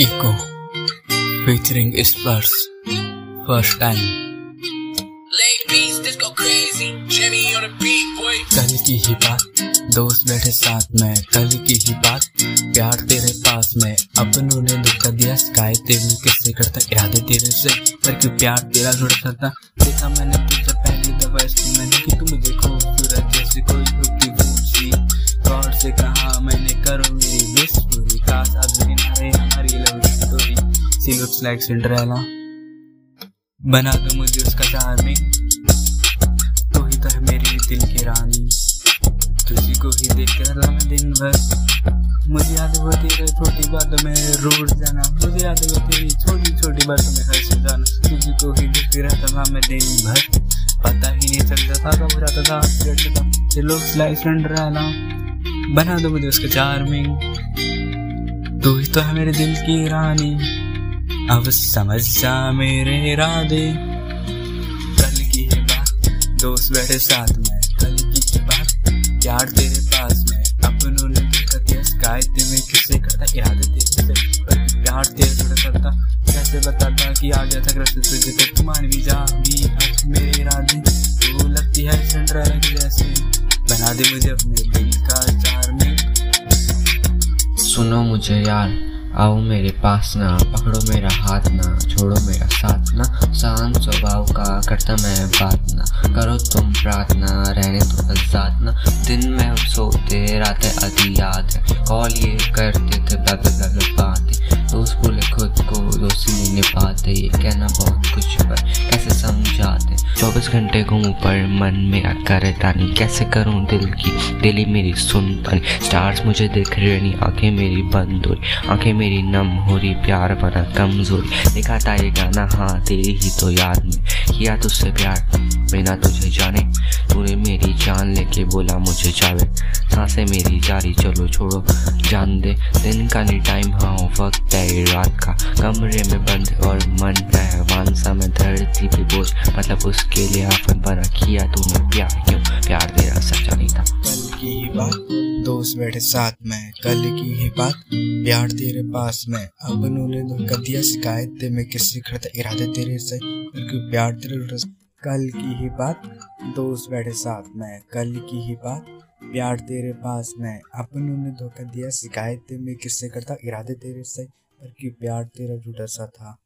Kiko featuring Spurs first time. कल की ही बात दोस्त बैठे साथ में। कल की ही बात प्यार तेरे पास में। अपनों ने धोखा दिया शिकायत तेरी किससे करता इरादे तेरे से। पर क्यों प्यार तेरा जुड़ सकता? देखा मैंने तुझसे पहली दफ़ा इसकी मैंने कि तू मुझे खूबसूरत सी लुक्स लाइक सिंड्रेला बना दो मुझे उसका चार्मिंग तू ही तो है मेरी दिल की रानी। तुझी को ही देख कर रहा मैं दिन भर। मुझे याद है वो तेरे छोटी बातों में रूठ जाना। मुझे याद है वो तेरी छोटी छोटी बातों में हंस जाना। तुझी को ही देख रहता था मैं दिन भर। पता ही नहीं चलता था, कब जाता था था चलो स्लाइस रहना बना दो मुझे उसका चार्मिंग तू ही तो है मेरे दिल की रानी। अब समझ जा मेरे इरादे। कल की है बात, दोस्त बैठे साथ में। कल की ही बात प्यार तेरे पास में। अपनों ने देखा दिया शिकायत में किससे करता इरादे तेरे से। पर प्यार तेरे थोड़ा करता कैसे बताता कि आ गया था रस्ते तुझे तो तू मान भी जा। भी अब मेरे इरादे। तू लगती है सिंड्रेला की जैसे। बना दे मुझे अपने दिल का चार्मिंग सुनो मुझे यार आओ मेरे पास ना, पकड़ो मेरा हाथ ना, छोड़ो मेरा साथ ना। शांत स्वभाव का करता मैं बात ना, करो तुम प्रार्थना, रहने तो आज़ाद ना। दिन में सोते, रातें आधी याद है, कॉल ये करते थे चौबीस घंटे को पर मन मेरा रहता नहीं। कैसे करूँ दिल की? दिली मेरी सुनता नहीं स्टार्स मुझे दिख रहे नहीं आँखें मेरी बंद हो रही आँखें मेरी नम हो रही, प्यार बना कमज़ोरी। दिखाता ये गाना हाँ तेरी ही तो याद में। किया तुझसे प्यार, बिना तुझे जाने। तूने मेरी जान लेके बोला मुझे जावे। साँसें मेरी जारी, चलो छोड़ो। जान दे, दिन का नहीं टाइम हाँ वक्त है, रात का। कमरे में बंद और मन रहवान सा मैं धरती पे बोझ। मतलब उसके लिए आपन बना किया तूने, प्यार क्यों? प्यार तेरा सच्चा नहीं था। की ही बात, दोस्त बैठे साथ में, कल की ही बात। प्यार तेरे पास में, अब उन्होंने धोखा दिया शिकायत ते मैं किससे करता इरादे तेरे से। पर क्यों प्यार तेरे कल की ही बात, दोस्त बैठे साथ में, कल की ही बात। प्यार तेरे पास में, अपन उन्हें धोखा दिया, शिकायत में किससे करता, इरादे तेरे से पर कि प्यार तेरा जुड़ा सा था?